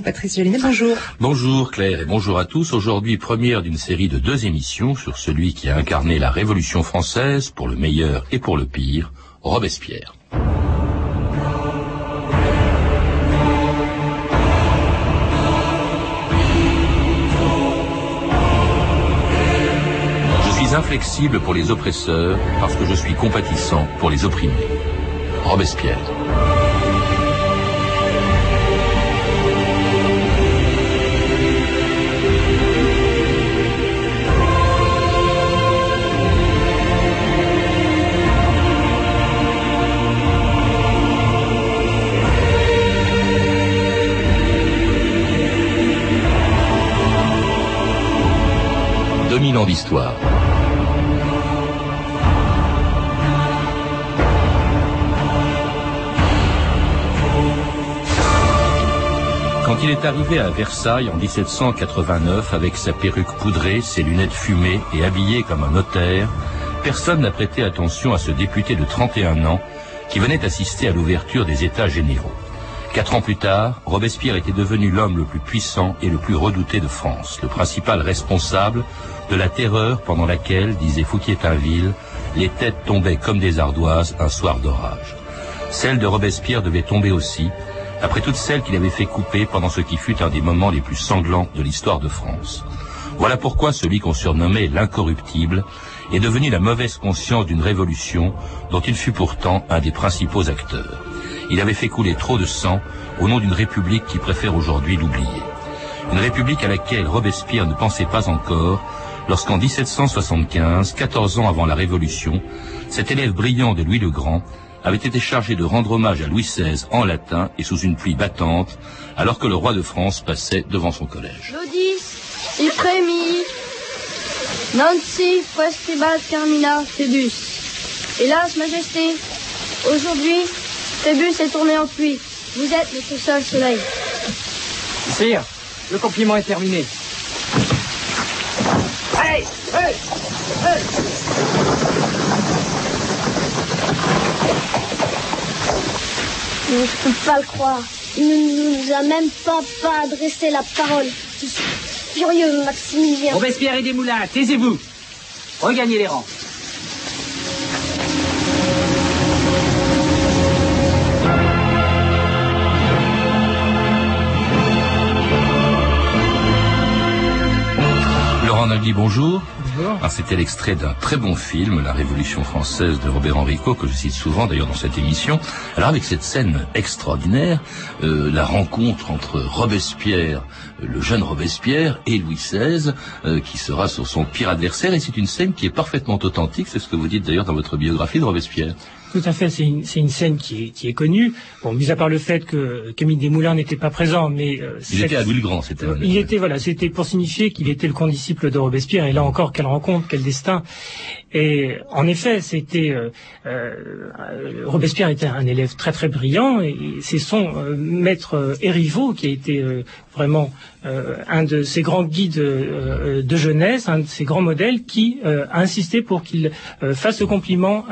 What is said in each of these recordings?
Patrice. Bonjour. Bonjour Claire et bonjour à tous. Aujourd'hui, première d'une série de deux émissions sur celui qui a incarné la Révolution française pour le meilleur et pour le pire, Robespierre. Je suis inflexible pour les oppresseurs parce que je suis compatissant pour les opprimés. Robespierre. Quand il est arrivé à Versailles en 1789 avec sa perruque poudrée, ses lunettes fumées et habillé comme un notaire, personne n'a prêté attention à ce député de 31 ans qui venait assister à l'ouverture des États généraux. Quatre ans plus tard, Robespierre était devenu l'homme le plus puissant et le plus redouté de France, le principal responsable de la terreur pendant laquelle, disait Fouquier-Tinville, les têtes tombaient comme des ardoises un soir d'orage. Celle de Robespierre devait tomber aussi, après toutes celles qu'il avait fait couper pendant ce qui fut un des moments les plus sanglants de l'histoire de France. Voilà pourquoi celui qu'on surnommait l'incorruptible est devenu la mauvaise conscience d'une révolution dont il fut pourtant un des principaux acteurs. Il avait fait couler trop de sang au nom d'une république qui préfère aujourd'hui l'oublier. Une république à laquelle Robespierre ne pensait pas encore lorsqu'en 1775, 14 ans avant la Révolution, cet élève brillant de Louis le Grand avait été chargé de rendre hommage à Louis XVI en latin et sous une pluie battante, alors que le roi de France passait devant son collège. Lodis, il frémit, Nancy, festival termina, Phébus. Hélas, Majesté, aujourd'hui, Phébus est tourné en pluie. Vous êtes notre seul soleil. Sire, le compliment est terminé. Hey Hey Hey Je ne peux pas le croire. Il ne nous a même pas, pas adressé la parole. Je suis furieux, Maximilien. Robespierre et Desmoulins, taisez-vous. Regagnez les rangs. Laurent Nagui, bonjour. C'était l'extrait d'un très bon film, La Révolution française de Robert Enrico, que je cite souvent d'ailleurs dans cette émission. Alors avec cette scène extraordinaire, euh, la rencontre entre Robespierre, le jeune Robespierre, et Louis XVI, euh, qui sera sur son pire adversaire, et c'est une scène qui est parfaitement authentique, c'est ce que vous dites d'ailleurs dans votre biographie de Robespierre. Tout à fait, c'est une, une, scène qui est, qui est, connue. Bon, mis à part le fait que Camille Desmoulins n'était pas présent, mais euh, il était à Louis le Grand, c'était. il était voilà, c'était pour signifier qu'il était le condisciple de Robespierre. Et là encore, quelle rencontre, quel destin. Et en effet, c'était euh, euh, Robespierre était un élève très très brillant et c'est son euh, maître Erivo qui a été vraiment un de ses grands guides de jeunesse, un de ses grands modèles qui a insisté pour qu'il fasse ce compliment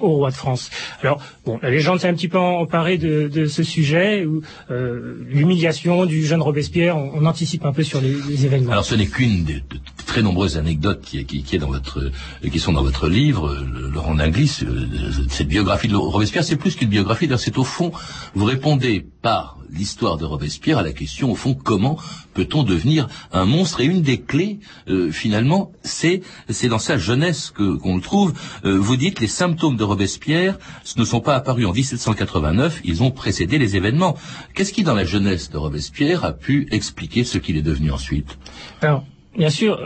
au roi de France. Alors bon, la légende s'est un petit peu emparée de, ce sujet où l'humiliation du jeune Robespierre, on, anticipe un peu sur les, événements. Alors ce n'est qu'une de, de, très nombreuses anecdotes qui, est dans votre qui sont dans votre livre, Laurent Dinglis, cette biographie de Robespierre, c'est plus qu'une biographie, c'est au fond, vous répondez par l'histoire de Robespierre à la question, au fond, comment peut-on devenir un monstre Et une des clés, euh, finalement, c'est c'est dans sa jeunesse que qu'on le trouve. Euh, vous dites les symptômes de Robespierre ne sont pas apparus en 1789, ils ont précédé les événements. Qu'est-ce qui, dans la jeunesse de Robespierre, a pu expliquer ce qu'il est devenu ensuite? Bien sûr,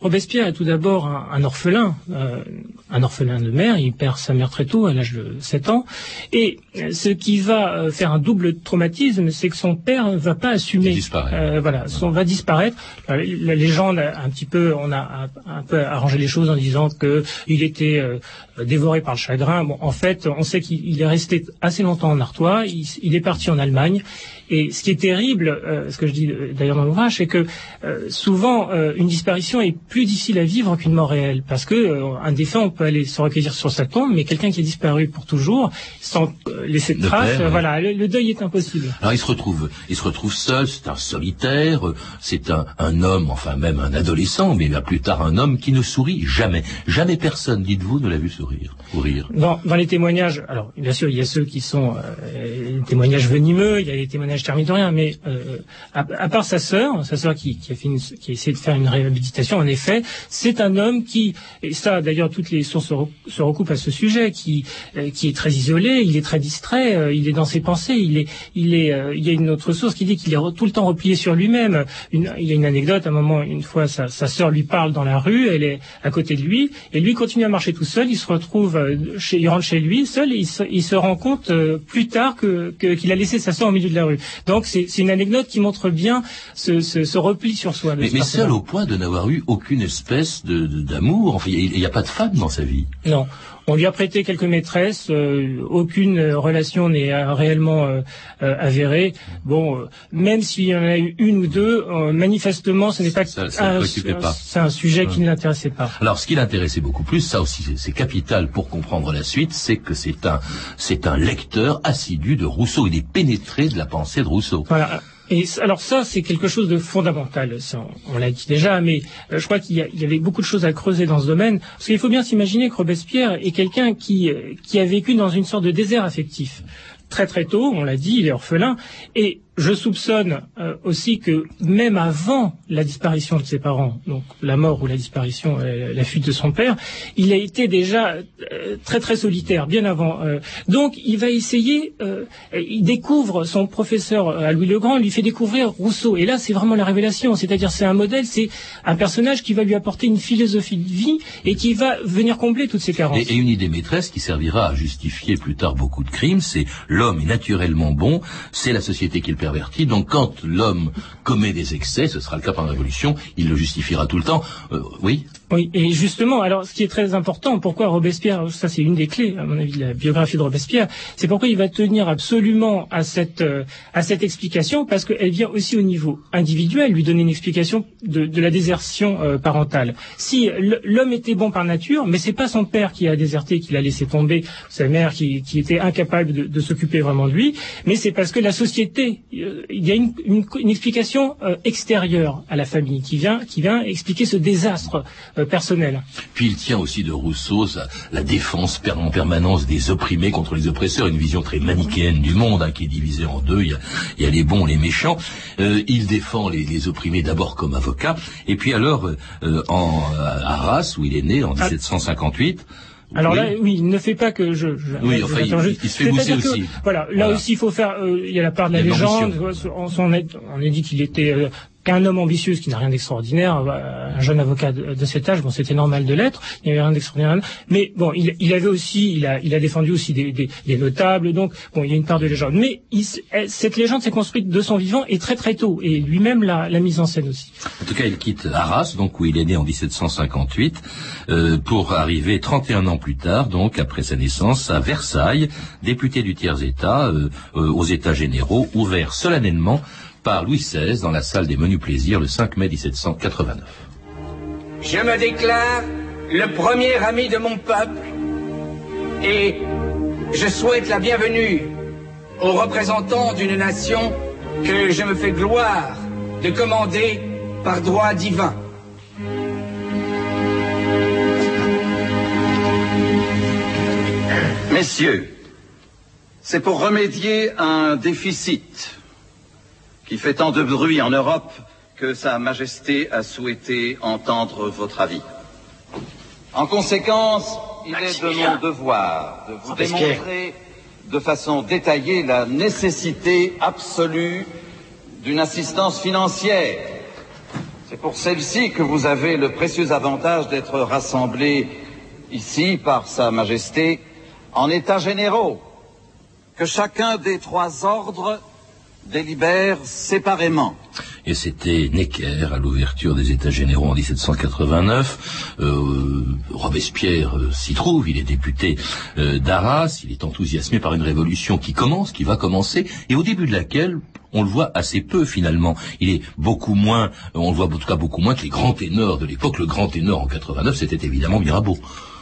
Robespierre est tout d'abord un, orphelin, euh, un orphelin de mère. Il perd sa mère très tôt, à l'âge de 7 ans. Et ce qui va euh, faire un double traumatisme, c'est que son père ne va pas assumer. Euh, voilà, son, va disparaître. La, légende, un petit peu, on a un, peu arrangé les choses en disant que il était euh, dévoré par le chagrin. Bon, en fait, on sait qu'il est resté assez longtemps en Artois. Il, il est parti en Allemagne Et ce qui est terrible, ce que je dis d'ailleurs dans l'ouvrage, c'est que souvent une disparition est plus difficile à vivre qu'une mort réelle, parce que un défunt, on peut aller se recueillir sur sa tombe, mais quelqu'un qui est disparu pour toujours, sans laisser de traces, voilà, le, deuil est impossible. Alors il se retrouve, il se retrouve seul, c'est un solitaire, c'est un, un homme, enfin même un adolescent, mais plus tard un homme qui ne sourit jamais. Jamais personne, dites-vous, ne l'a vu sourire ou rire. Dans, dans, les témoignages, alors bien sûr, il y a ceux qui sont euh, témoignages venimeux, il y a les témoignages thermidoriens, mais euh, à, part sa sœur, sa sœur qui, a essayé de faire une réhabilitation, en effet, c'est un homme qui, et ça d'ailleurs toutes les sources se, recoupent à ce sujet, qui, euh, qui est très isolé, il est très distrait, euh, il est dans ses pensées, il y a une autre source qui dit qu'il est tout le temps replié sur lui-même. il y a une anecdote, à un moment, une fois, sa, sœur lui parle dans la rue, elle est à côté de lui, et lui continue à marcher tout seul, il se retrouve chez, il rentre chez lui seul, et il se, il se rend compte plus tard que qu'il a laissé sa sœur au milieu de la rue. Donc c'est une anecdote qui montre bien ce, ce, ce repli sur soi. Mais, mais seul au point de n'avoir eu aucune espèce de d'amour. Enfin, il n'y a, a, pas de femme dans sa vie. Non. On lui a prêté quelques maîtresses, euh, aucune relation n'est euh, réellement euh, avérée. Bon, même s'il y en a eu une ou deux, manifestement, ce n'est pas, ça, ça c'est un sujet qui ne l'intéressait pas. Alors, ce qui l'intéressait beaucoup plus, ça aussi, c'est capital pour comprendre la suite, c'est que c'est un, c'est un lecteur assidu de Rousseau. Il est pénétré de la pensée de Rousseau. Voilà. Et alors ça, c'est quelque chose de fondamental. on, l'a dit déjà, mais euh, je crois qu'il y, avait beaucoup de choses à creuser dans ce domaine. Parce qu'il faut bien s'imaginer que Robespierre est quelqu'un qui, euh, qui a vécu dans une sorte de désert affectif. Très très tôt, on l'a dit, il est orphelin. Et je soupçonne euh, aussi que même avant la disparition de ses parents, donc la mort ou la disparition, euh, la fuite de son père, il a été déjà euh, très très solitaire, bien avant. donc il va essayer, il découvre son professeur à Louis le Grand, lui fait découvrir Rousseau. Et là, c'est vraiment la révélation, c'est-à-dire c'est un modèle, c'est un personnage qui va lui apporter une philosophie de vie et qui va venir combler toutes ses carences. Et, une idée maîtresse qui servira à justifier plus tard beaucoup de crimes, c'est l'homme est naturellement bon, c'est la société qui le Donc quand l'homme commet des excès, ce sera le cas par la Révolution, il le justifiera tout le temps. Euh, oui? Oui, et justement, alors ce qui est très important, pourquoi Robespierre, ça c'est une des clés, à mon avis, de la biographie de Robespierre, c'est pourquoi il va tenir absolument à cette, euh, à cette explication, parce qu'elle vient aussi au niveau individuel, lui donner une explication de, de la désertion euh, parentale. Si l'homme était bon par nature, mais c'est pas son père qui a déserté, qui l'a laissé tomber, sa mère qui, qui était incapable de, de s'occuper vraiment de lui, mais c'est parce que la société euh, il y a une, explication euh, extérieure à la famille qui vient, qui vient expliquer ce désastre personnel. Puis il tient aussi de Rousseau la défense en permanence des opprimés contre les oppresseurs, une vision très manichéenne du monde hein, qui est divisée en deux. Il y a, les bons, les méchants. il défend les, opprimés d'abord comme avocat, et puis alors en Arras où il est né en 1758. Ah. Alors là, oui, il ne fait pas que je. je oui, enfin, il, il, se fait mousser aussi. voilà, là aussi, il faut faire. Euh, il y a la part de la légende. On, on, on, a dit qu'il était euh, qu'un homme ambitieux, qui n'a rien d'extraordinaire, euh, un jeune avocat de, cet âge, bon, c'était normal de l'être, il n'y avait rien d'extraordinaire. Mais bon, il, avait aussi, il a, défendu aussi des, notables, donc bon, il y a une part de légende. Mais il, cette légende s'est construite de son vivant et très très tôt, et lui-même l'a, l'a mise en scène aussi. En tout cas, il quitte Arras, donc où il est né en 1758, euh, pour arriver 31 ans plus tard, donc après sa naissance, à Versailles, député du tiers-État, euh, euh, aux États généraux, ouvert solennellement par Louis XVI dans la salle des menus plaisirs le 5 mai 1789. Je me déclare le premier ami de mon peuple et je souhaite la bienvenue aux représentants d'une nation que je me fais gloire de commander par droit divin. Messieurs, c'est pour remédier à un déficit qui fait tant de bruit en Europe que Sa Majesté a souhaité entendre votre avis. En conséquence, il est de mon devoir de vous démontrer de façon détaillée la nécessité absolue d'une assistance financière. C'est pour celle-ci que vous avez le précieux avantage d'être rassemblés ici par Sa Majesté en États généraux, que chacun des trois ordres délibèrent séparément. Et c'était Necker à l'ouverture des États généraux en 1789. Euh, Robespierre euh, s'y trouve, il est député euh, d'Arras, il est enthousiasmé par une révolution qui commence, qui va commencer, et au début de laquelle on le voit assez peu finalement. Il est beaucoup moins, on le voit en tout cas beaucoup moins que les grands ténors de l'époque. Le grand ténor en 89, c'était évidemment Mirabeau.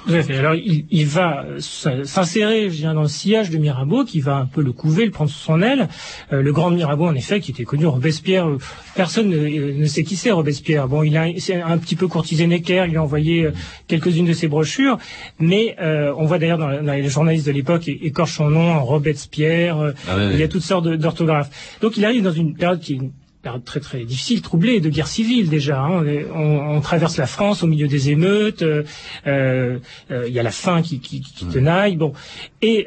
Alors il, va s'insérer, dans le sillage de Mirabeau, qui va un peu le couver, le prendre sous son aile. Euh, le grand Mirabeau, en effet, qui était connu, Robespierre. Euh, personne ne, sait qui c'est Robespierre. Bon, il a un petit peu courtisé Necker, il a envoyé euh, quelques-unes de ses brochures, mais on voit d'ailleurs dans, les journalistes de l'époque écorche son nom, Robespierre. Ah il y a toutes sortes d'orthographes. Donc il arrive dans une période qui est période très très difficile, troublée, de guerre civile déjà. Hein. On, traverse la France au milieu des émeutes, euh, euh, euh, il y a la faim qui, qui, qui tenaille. Bon, et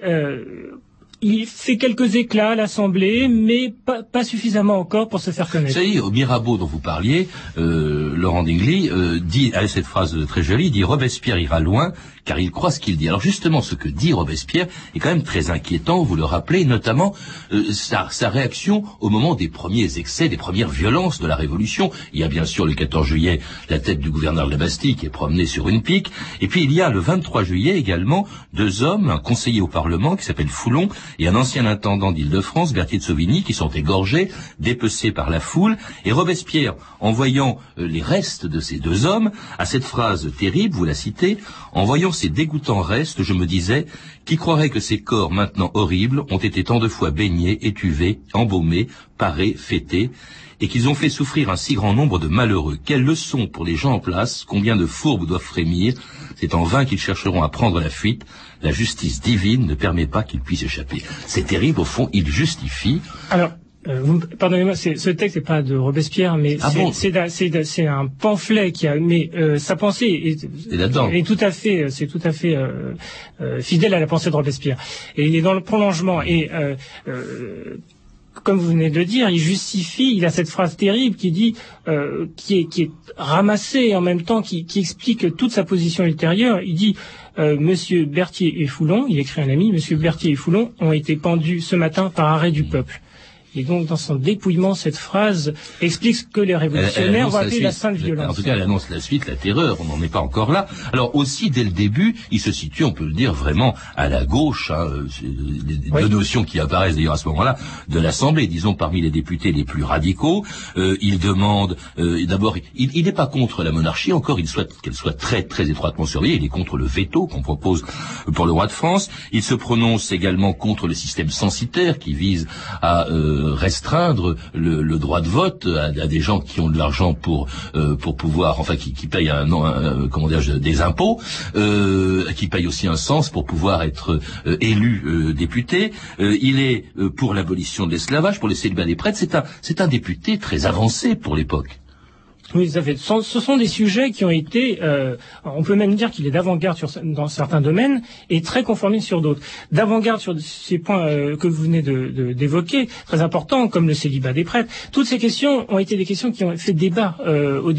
il fait quelques éclats à l'Assemblée, mais pas, pas, suffisamment encore pour se faire connaître. Ça y est, au Mirabeau dont vous parliez, euh, Laurent Dingly euh, dit, avec cette phrase très jolie, dit Robespierre ira loin, car il croit ce qu'il dit. Alors justement, ce que dit Robespierre est quand même très inquiétant, vous le rappelez, notamment euh, sa, réaction au moment des premiers excès, des premières violences de la Révolution. Il y a bien sûr le 14 juillet la tête du gouverneur de la Bastille qui est promenée sur une pique, et puis il y a le 23 juillet également deux hommes, un conseiller au Parlement qui s'appelle Foulon et un ancien intendant d'Île-de-France, Berthier de Sauvigny, qui sont égorgés, dépecés par la foule, et Robespierre, en voyant euh, les restes de ces deux hommes, a cette phrase terrible, vous la citez, en voyant ces dégoûtants restes, je me disais, qui croirait que ces corps maintenant horribles ont été tant de fois baignés, étuvés, embaumés, parés, fêtés, et qu'ils ont fait souffrir un si grand nombre de malheureux. Quelle leçon pour les gens en place, combien de fourbes doivent frémir, c'est en vain qu'ils chercheront à prendre la fuite, la justice divine ne permet pas qu'ils puissent échapper. C'est terrible, au fond, il justifie. Alors, euh, pardonnez-moi, ce texte n'est pas de Robespierre, mais ah c'est un pamphlet qui a, mais euh, sa pensée est, est, tout à fait, c'est tout à fait euh, euh, fidèle à la pensée de Robespierre. Et il est dans le prolongement. Et comme vous venez de le dire, il justifie, il a cette phrase terrible qui dit, qui, est, qui est ramassée en même temps, qui, qui explique toute sa position ultérieure. Il dit, Monsieur Berthier et Foulon, il écrit un ami, Monsieur Berthier et Foulon ont été pendus ce matin par arrêt du peuple. Et donc, dans son dépouillement, cette phrase explique ce que les révolutionnaires vont appeler la, sainte violence. En tout cas, elle annonce la suite, la terreur. On n'en est pas encore là. Alors aussi, dès le début, il se situe, on peut le dire, vraiment à la gauche. Hein, les deux notions qui apparaissent d'ailleurs à ce moment-là de l'Assemblée, disons parmi les députés les plus radicaux. Euh, il demande, euh, d'abord, il n'est pas contre la monarchie. Encore, il souhaite qu'elle soit très très étroitement surveillée. Il est contre le veto qu'on propose pour le roi de France. Il se prononce également contre le système censitaire qui vise à euh, restreindre le, droit de vote à, des gens qui ont de l'argent pour euh, pour pouvoir, enfin qui, qui payent un, un, comment dire, des impôts, euh, qui payent aussi un sens pour pouvoir être euh, élu député. il est pour l'abolition de l'esclavage, pour le célibat des prêtres. C'est un c'est un député très avancé pour l'époque. Oui, ça fait. Ce sont des sujets qui ont été, euh, on peut même dire qu'il est d'avant-garde dans certains domaines et très conformiste sur d'autres. D'avant-garde sur ces points euh, que vous venez d'évoquer, très importants, comme le célibat des prêtres. Toutes ces questions ont été des questions qui ont fait débat euh, au,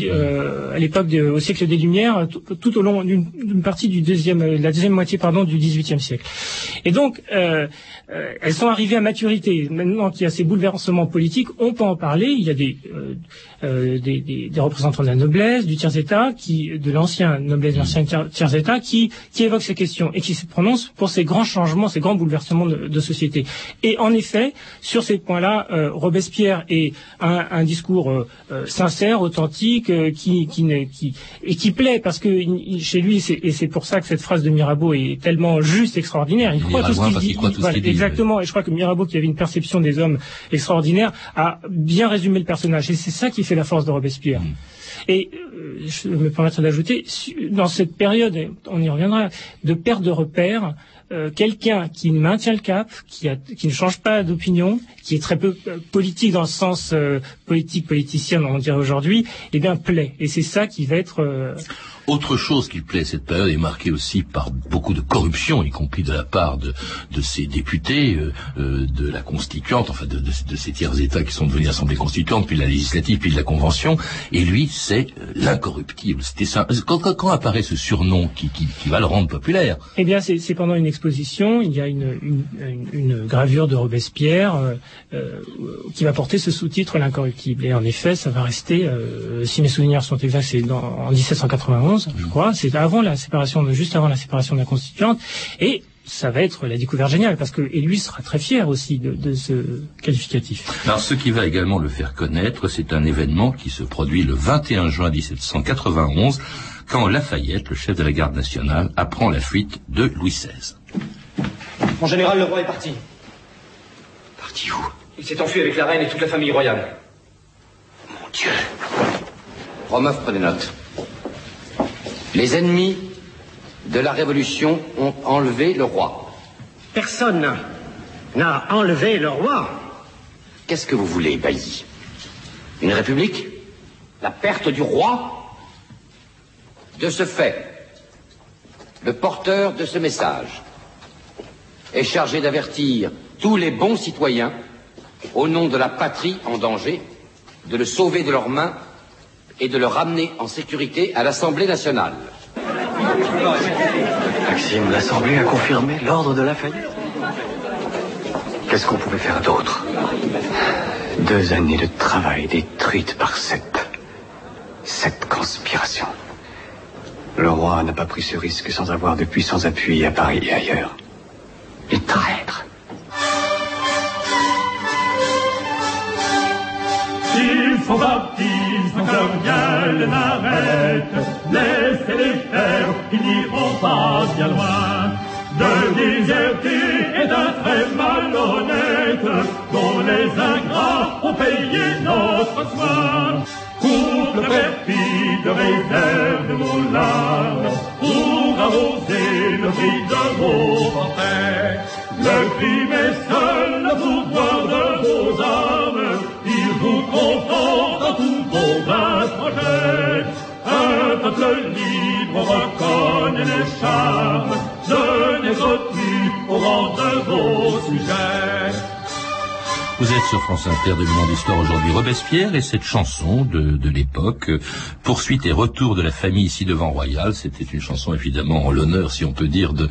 à l'époque, au siècle des Lumières, tout, au long d'une partie du deuxième, la deuxième moitié, pardon, du XVIIIe siècle. Et donc, elles sont arrivées à maturité. Maintenant qu'il y a ces bouleversements politiques, on peut en parler. Il y a des, des, des des représentants de la noblesse, du tiers-état, qui, de l'ancien noblesse, de l'ancien tiers-état, qui, qui évoquent ces questions et qui se prononcent pour ces grands changements, ces grands bouleversements de, de société. Et en effet, sur ces points-là, euh, Robespierre est un, un discours euh, euh sincère, authentique, euh, qui, qui, qui, et qui plaît parce que chez lui, et c'est pour ça que cette phrase de Mirabeau est tellement juste, extraordinaire. Il croit tout ce qu'il dit. Exactement. Et je crois que Mirabeau, qui avait une perception des hommes extraordinaires, a bien résumé le personnage. Et c'est ça qui fait la force de Robespierre. Et euh, je me permettrai d'ajouter, dans cette période, on y reviendra, de perte de repères, euh, quelqu'un qui maintient le cap, qui, qui ne change pas d'opinion, qui est très peu euh, politique dans le sens politique politicien, on dirait aujourd'hui, eh bien plaît. Et c'est ça qui va être autre chose qui plaît, cette période est marquée aussi par beaucoup de corruption, y compris de la part de, de ces députés, euh, euh de la constituante, enfin de, de, de ces tiers États qui sont devenus l'Assemblée constituante, puis la législative, puis la Convention. Et lui, c'est euh, l'incorruptible. C'était ça. Quand, quand, apparaît ce surnom qui, qui, qui, va le rendre populaire? Eh bien, c'est pendant une exposition. Il y a une, une, une gravure de Robespierre euh, euh, qui va porter ce sous-titre l'incorruptible. Et en effet, ça va rester, si mes souvenirs sont exacts, c'est en 1791 je crois. C'est avant la séparation, juste avant la séparation de la constituante. Et ça va être la découverte géniale, parce que et lui sera très fier aussi de, de ce qualificatif. Alors ce qui va également le faire connaître, c'est un événement qui se produit le 21 juin 1791, quand Lafayette, le chef de la garde nationale, apprend la fuite de Louis XVI. Mon général, le roi est parti. Parti où? Il s'est enfui avec la reine et toute la famille royale. Mon Dieu. Romeuf, prenez note. Les ennemis de la Révolution ont enlevé le roi. Personne n'a enlevé le roi. Qu'est-ce que vous voulez, Bailly? Une république? La perte du roi? De ce fait, le porteur de ce message est chargé d'avertir tous les bons citoyens, au nom de la patrie en danger, de le sauver de leurs mains et de le ramener en sécurité à l'Assemblée nationale. Maxime, l'Assemblée a confirmé l'ordre de Lafayette. Qu'est-ce qu'on pouvait faire d'autre? Deux années de travail détruites par cette... cette conspiration. Le roi n'a pas pris ce risque sans avoir de puissants appuis à Paris et ailleurs. Les traîtres. Ils sont baptismes comme Laissez-les faire, ils n'iront pas bien loin. De déserter et d'un très malhonnête, dont les ingrats ont payé notre soin? Couple perfide, réserve nos larmes, pour arroser le prix de vos portraits. Le crime est seul le pouvoir de vos armes, dans tous vos vains projets. Un peuple libre reconnaît les charmes de plus au rang de. Vous êtes sur France Inter de d'Histoire aujourd'hui Robespierre et cette chanson de, l'époque, Poursuite et retour de la famille ici devant Royal, c'était une chanson évidemment en l'honneur, si on peut dire, de,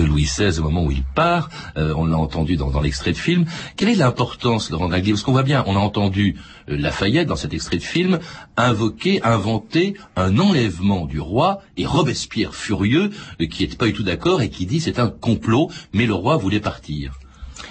Louis XVI au moment où il part. Euh, on l'a entendu dans, dans l'extrait de film. Quelle est l'importance, Laurent Daglier Parce qu'on voit bien, on a entendu euh, Lafayette dans cet extrait de film invoquer, inventer un enlèvement du roi et Robespierre furieux, euh, qui n'est pas du tout d'accord et qui dit c'est un complot, mais le roi voulait partir.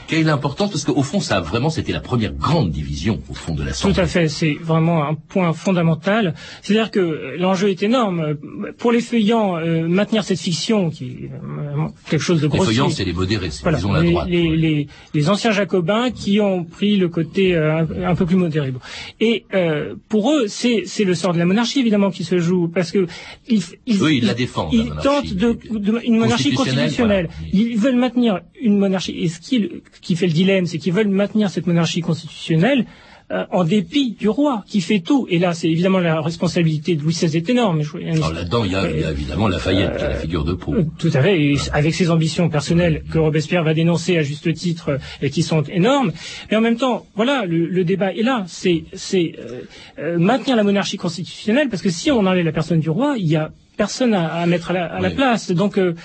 Quelle est l'importance Parce qu'au fond, ça vraiment, c'était la première grande division au fond de la Tout à fait, c'est vraiment un point fondamental. C'est-à-dire que l'enjeu est énorme. Pour les feuillants, euh, maintenir cette fiction, qui est euh, quelque chose de Les grossier. feuillants, c'est les modérés, c'est Voilà, la les, droite. les, les- les anciens jacobins qui ont pris le côté euh, un, un peu plus modéré. Et euh, pour eux, c'est c'est le sort de la monarchie évidemment qui se joue parce que ils ils, ils la défendent, la Ils monarchie. tentent de, de- une monarchie Constitutionnelle, constitutionnelle. Ils veulent maintenir une monarchie. Et ce qui, ce qui fait le dilemme, c'est qu'ils veulent maintenir cette monarchie constitutionnelle. euh, en dépit du roi qui fait tout, et là c'est évidemment la responsabilité de Louis XVI est énorme. Alors là-dedans, il y a, il y a évidemment Lafayette, qui est la figure de proue. euh, Tout à fait, et avec ses ambitions personnelles que Robespierre va dénoncer à juste titre euh, et qui sont énormes. Mais en même temps, voilà, le, le débat est là. C'est euh, euh, maintenir la monarchie constitutionnelle, parce que si on enlève la personne du roi, il y a personne à, à mettre à la, à la place. Donc euh,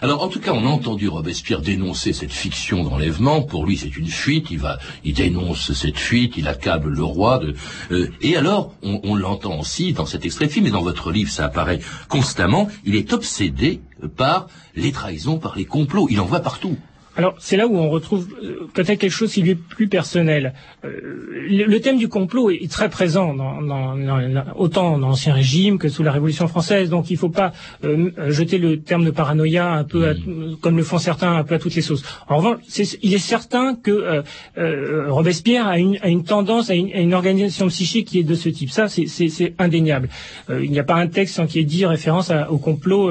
Alors, en tout cas, on a entendu Robespierre dénoncer cette fiction d'enlèvement. Pour lui, c'est une fuite. Il va, il dénonce cette fuite. Il accable le roi. Euh, et alors, on, on l'entend aussi dans cet extrait de film et dans votre livre, ça apparaît constamment. Il est obsédé par les trahisons, par les complots. Il en voit partout. Alors c'est là où on retrouve euh, peut-être quelque chose qui lui est plus personnel. Euh, le, thème du complot est, très présent dans, dans- dans- dans- autant dans l'Ancien Régime que sous la Révolution française. Donc il ne faut pas euh, jeter le terme de paranoïa un peu à- comme le font certains un peu à toutes les sauces. En revanche, il est certain que euh, Robespierre a une, a une tendance à une, à une organisation psychique qui est de ce type. Ça c'est- indéniable. Il n'y a pas un texte sans qui ait dit référence à- au complot.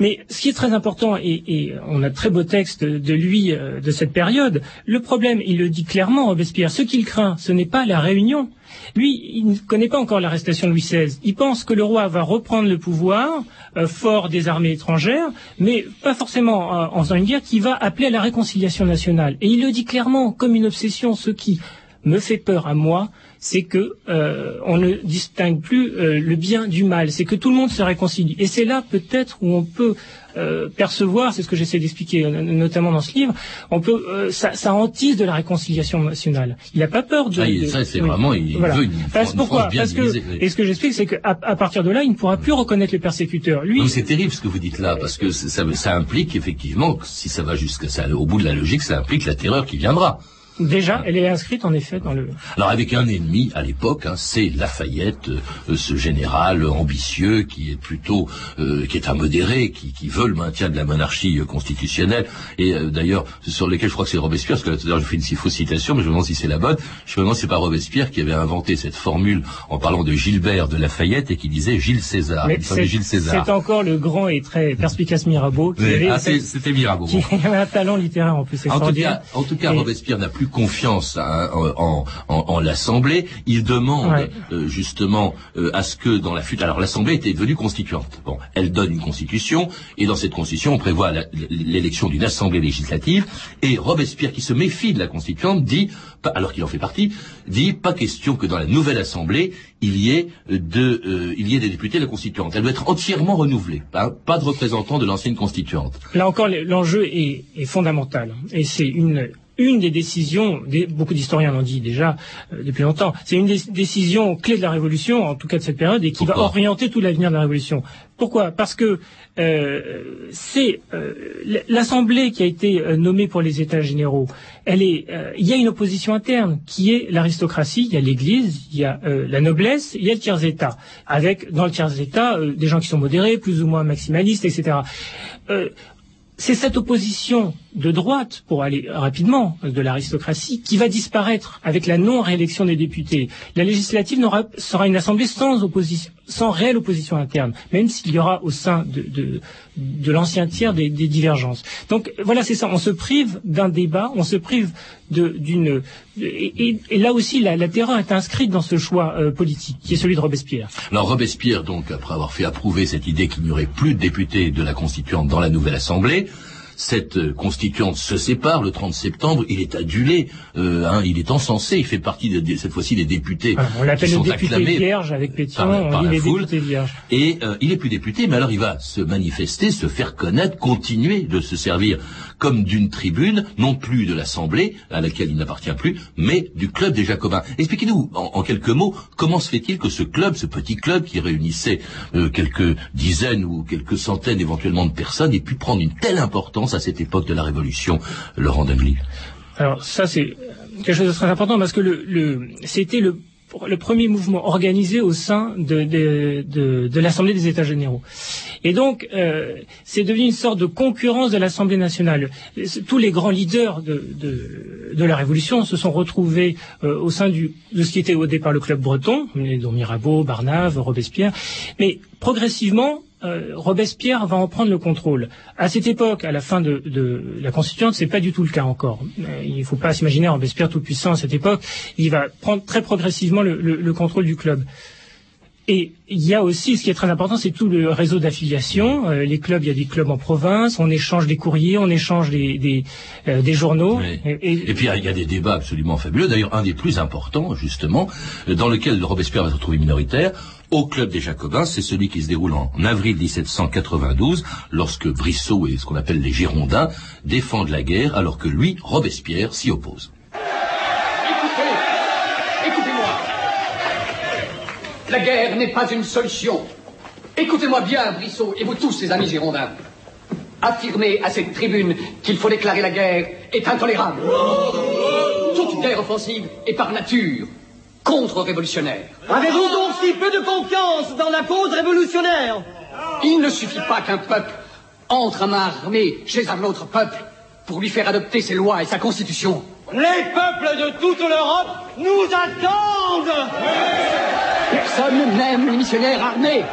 Mais ce qui est très important et, et on a de très beaux textes de lui euh, de cette période. Le problème, il le dit clairement, Robespierre, ce qu'il craint, ce n'est pas la réunion. Lui, il ne connaît pas encore l'arrestation de Louis XVI. Il pense que le roi va reprendre le pouvoir, euh, fort des armées étrangères, mais pas forcément euh, en faisant une guerre qui va appeler à la réconciliation nationale. Et il le dit clairement, comme une obsession, ce qui me fait peur à moi, c'est que euh, on ne distingue plus euh, le bien du mal, c'est que tout le monde se réconcilie. Et c'est là peut-être où on peut euh, percevoir, c'est ce que j'essaie d'expliquer notamment dans ce livre, on peut, euh, ça, ça hantise de la réconciliation nationale. Il n'a pas peur de. Ah, de- ça, c'est oui. vraiment, il Voilà. veut une, Parce une pourquoi bien Parce que divisée. et ce que j'explique, c'est qu'à à partir de là, il ne pourra plus reconnaître les persécuteurs. Lui, Non, mais c'est terrible ce que vous dites là, parce que ça, ça implique effectivement, que si ça va jusqu'à ça, au bout de la logique, ça implique la terreur qui viendra. Déjà, elle est inscrite en effet dans le. Alors avec un ennemi à l'époque, hein, c'est Lafayette, euh, ce général ambitieux qui est plutôt, euh, qui est un modéré, qui, qui veut le maintien de la monarchie euh, constitutionnelle. Et euh, d'ailleurs, sur lesquels je crois que c'est Robespierre, parce que là, tout à l'heure, je fais une si fausse citation, mais je me demande si c'est la bonne. Je me demande si c'est pas Robespierre qui avait inventé cette formule en parlant de Gilbert de Lafayette et qui disait Gilles César. Mais c'est Gilles César. c'est encore le grand et très perspicace Mirabeau qui Oui, avait, ah, c'était Mirabeau. qui avait un talent littéraire en plus En tout cas, en tout cas Et- Robespierre n'a plus confiance hein, en, en, en- en l'Assemblée. Il demande Ouais. euh, justement euh, à ce que dans la fuite... Alors l'Assemblée était devenue constituante. Bon, elle donne une constitution, et dans cette constitution, on prévoit l'élection d'une Assemblée législative, et Robespierre, qui se méfie de la constituante, dit, alors qu'il en fait partie, dit pas question que dans la nouvelle Assemblée, il y ait, de, euh, il y ait des députés de la constituante. Elle doit être entièrement renouvelée, hein, pas de représentants de l'ancienne constituante. Là encore, l'enjeu est, est fondamental. Et c'est une, une des décisions, des- beaucoup d'historiens l'ont dit déjà euh, depuis longtemps, c'est une des décisions clés de la Révolution, en tout cas de cette période, et qui va orienter tout l'avenir de la Révolution. Pourquoi? Parce que euh, c'est euh, l'Assemblée qui a été nommée pour les États généraux. Elle est, euh, il y a une opposition interne qui est l'aristocratie, il y a l'Église, il y a euh, la noblesse, il y a le tiers état, avec dans le tiers état euh, des gens qui sont modérés, plus ou moins maximalistes, etc. C'est cette opposition de droite, pour aller rapidement, de l'aristocratie, qui va disparaître avec la non-réélection des députés. La législative sera une assemblée sans opposition, sans réelle opposition interne, même s'il y aura au sein de, de, de l'ancien tiers des, divergences. Donc voilà, c'est ça. On se prive d'un débat, on se prive d'une. Et là aussi, la, la terreur est inscrite dans ce choix euh, politique, qui est celui de Robespierre. Alors Robespierre, donc, après avoir fait approuver cette idée qu'il n'y aurait plus de députés de la constituante dans la nouvelle Assemblée, cette constituante se sépare le 30 septembre, il est adulé, euh, hein, il est encensé, il fait partie de, de- cette fois-ci des députés Voilà, on qui sont député acclamés vierge avec Pétion, par la- par foule. Et euh, il est plus député, mais alors il va se manifester, se faire connaître, continuer de se servir comme d'une tribune, non plus de l'Assemblée, à laquelle il n'appartient plus, mais du club des Jacobins. Expliquez-nous, en, quelques mots, comment se fait-il que ce club, ce petit club qui réunissait euh, quelques dizaines ou quelques centaines éventuellement de personnes, ait pu prendre une telle importance à cette époque de la Révolution, Laurent Dengly Alors ça c'est quelque chose de très important parce que le, le c'était le le premier mouvement organisé au sein de, de, de, de l'Assemblée des États généraux. Et donc, euh, c'est devenu une sorte de concurrence de l'Assemblée nationale. Tous les grands leaders de, de, de la Révolution se sont retrouvés euh, au sein du, de ce qui était au départ le club breton, dont Mirabeau, Barnave, Robespierre. Mais progressivement, euh, Robespierre va en prendre le contrôle. À cette époque, à la fin de, de la Constituante, c'est pas du tout le cas encore. Euh, il ne faut pas s'imaginer Robespierre tout puissant à cette époque. Il va prendre très progressivement le, le- le contrôle du club. Et il y a aussi, ce qui est très important, c'est tout le réseau d'affiliation. Euh, les clubs, il y a des clubs en province, on échange des courriers, on échange des, des, euh, des journaux. Oui. Et, et- Et puis il y a des débats absolument fabuleux, d'ailleurs un des plus importants justement, dans lequel Robespierre va se retrouver minoritaire, au club des Jacobins, c'est celui qui se déroule en avril 1792, lorsque Brissot et ce qu'on appelle les Girondins défendent la guerre, alors que lui, Robespierre, s'y oppose. Écoutez, écoutez-moi. La guerre n'est pas une solution. Écoutez-moi bien, Brissot, et vous tous, les amis girondins. Affirmer à cette tribune qu'il faut déclarer la guerre est intolérable. Toute guerre offensive est par nature contre-révolutionnaire. Avez-vous donc si peu de confiance dans la cause révolutionnaire Il ne suffit pas qu'un peuple entre à main armée chez un autre peuple pour lui faire adopter ses lois et sa constitution. Les peuples de toute l'Europe nous attendent Personne n'aime les missionnaires armés.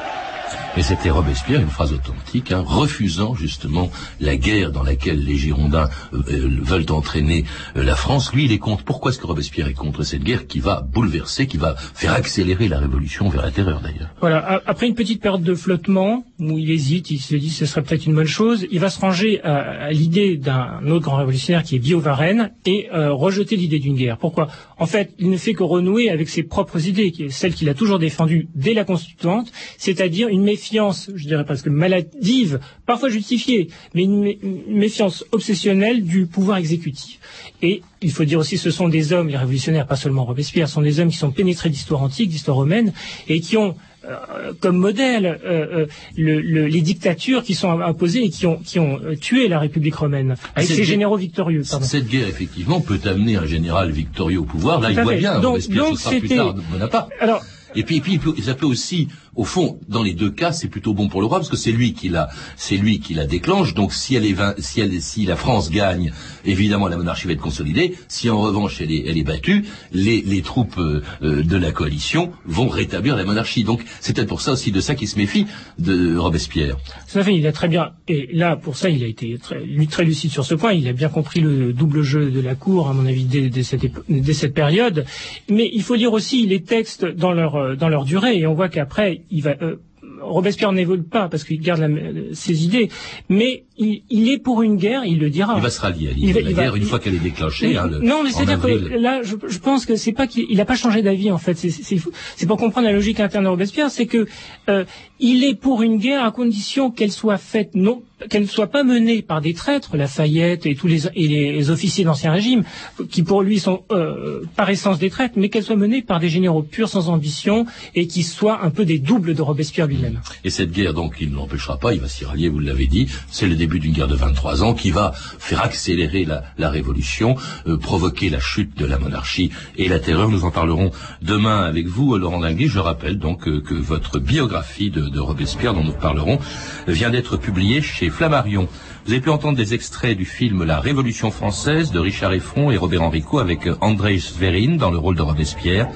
Mais c'était Robespierre, une phrase authentique, hein, refusant justement la guerre dans laquelle les Girondins euh, euh, veulent entraîner euh, la France. Lui, il est contre. Pourquoi est-ce que Robespierre est contre cette guerre qui va bouleverser, qui va faire accélérer la révolution vers la terreur d'ailleurs? Voilà. Après une petite période de flottement où il hésite, il se dit ce serait peut-être une bonne chose, il va se ranger à, l'idée d'un autre grand révolutionnaire qui est Varenne et rejeter l'idée d'une guerre. Pourquoi? En fait, il ne fait que renouer avec ses propres idées, qui est celle qu'il a toujours défendues dès la Constituante, c'est-à-dire une méfiance méfiance, je dirais presque maladive, parfois justifiée, mais une, méfiance obsessionnelle du pouvoir exécutif. Et il faut dire aussi, ce sont des hommes, les révolutionnaires, pas seulement Robespierre, sont des hommes qui sont pénétrés d'histoire antique, d'histoire romaine, et qui ont euh, comme modèle euh, euh, les dictatures qui sont imposées et qui ont, qui ont tué la République romaine avec ces généraux victorieux. Cette guerre, effectivement, peut amener un général victorieux au pouvoir. Là, il voit bien. Donc, Robespierre, donc ce sera plus tard Bonaparte. Alors, et puis, et puis, ça peut aussi au fond, dans les deux cas, c'est plutôt bon pour le roi parce que c'est lui qui la, c'est lui qui la déclenche. Donc, si elle est, si elle, si la France gagne, évidemment, la monarchie va être consolidée. Si en revanche elle est, elle est battue, les, les troupes euh, de la coalition vont rétablir la monarchie. Donc, c'est pour ça aussi de ça qu'il se méfie de Robespierre. Ça fait, il a très bien, et là, pour ça, il a été très, très lucide sur ce point. Il a bien compris le double jeu de la cour, à mon avis, dès, dès, cette, dès cette période. Mais il faut lire aussi les textes dans leur, euh, dans leur durée, et on voit qu'après, il va, euh, Robespierre n'évolue pas parce qu'il garde ses idées, mais il, est pour une guerre, il le dira. Il va se rallier à la guerre une fois qu'elle est déclenchée. Hein, non, mais c'est-à-dire que là, je, pense que c'est pas qu'il n'a pas changé d'avis en fait. C'est pour comprendre la logique interne de Robespierre, c'est que euh, il est pour une guerre à condition qu'elle soit faite non qu'elle ne soit pas menée par des traîtres, Lafayette et tous les, et les officiers d'Ancien Régime, qui pour lui sont euh, par essence des traîtres, mais qu'elle soit menée par des généraux purs sans ambition et qui soient un peu des doubles de Robespierre lui-même. Et cette guerre, donc, il ne l'empêchera pas, il va s'y rallier, vous l'avez dit, c'est le début d'une guerre de 23 ans qui va faire accélérer la, la révolution, euh, provoquer la chute de la monarchie et la terreur. Nous en parlerons demain avec vous, Laurent Dinguet. Je rappelle donc euh, que votre biographie de, de Robespierre, dont nous parlerons, vient d'être publiée chez Flammarion. Vous avez pu entendre des extraits du film La Révolution française de Richard Effron et Robert Enrico avec André Sverine dans le rôle de Robespierre.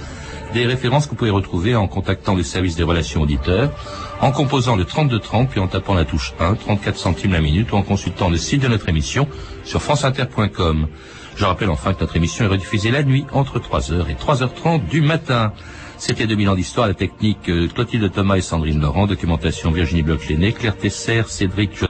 Des références que vous pouvez retrouver en contactant le service des relations auditeurs, en composant le 3230 puis en tapant la touche 1, 34 centimes la minute ou en consultant le site de notre émission sur franceinter.com. Je rappelle enfin que notre émission est rediffusée la nuit entre 3h et 3h30 du matin. C'était 2000 ans d'histoire, la technique euh, Clotilde Thomas et Sandrine Laurent, documentation Virginie bloch Claire Tesser, Cédric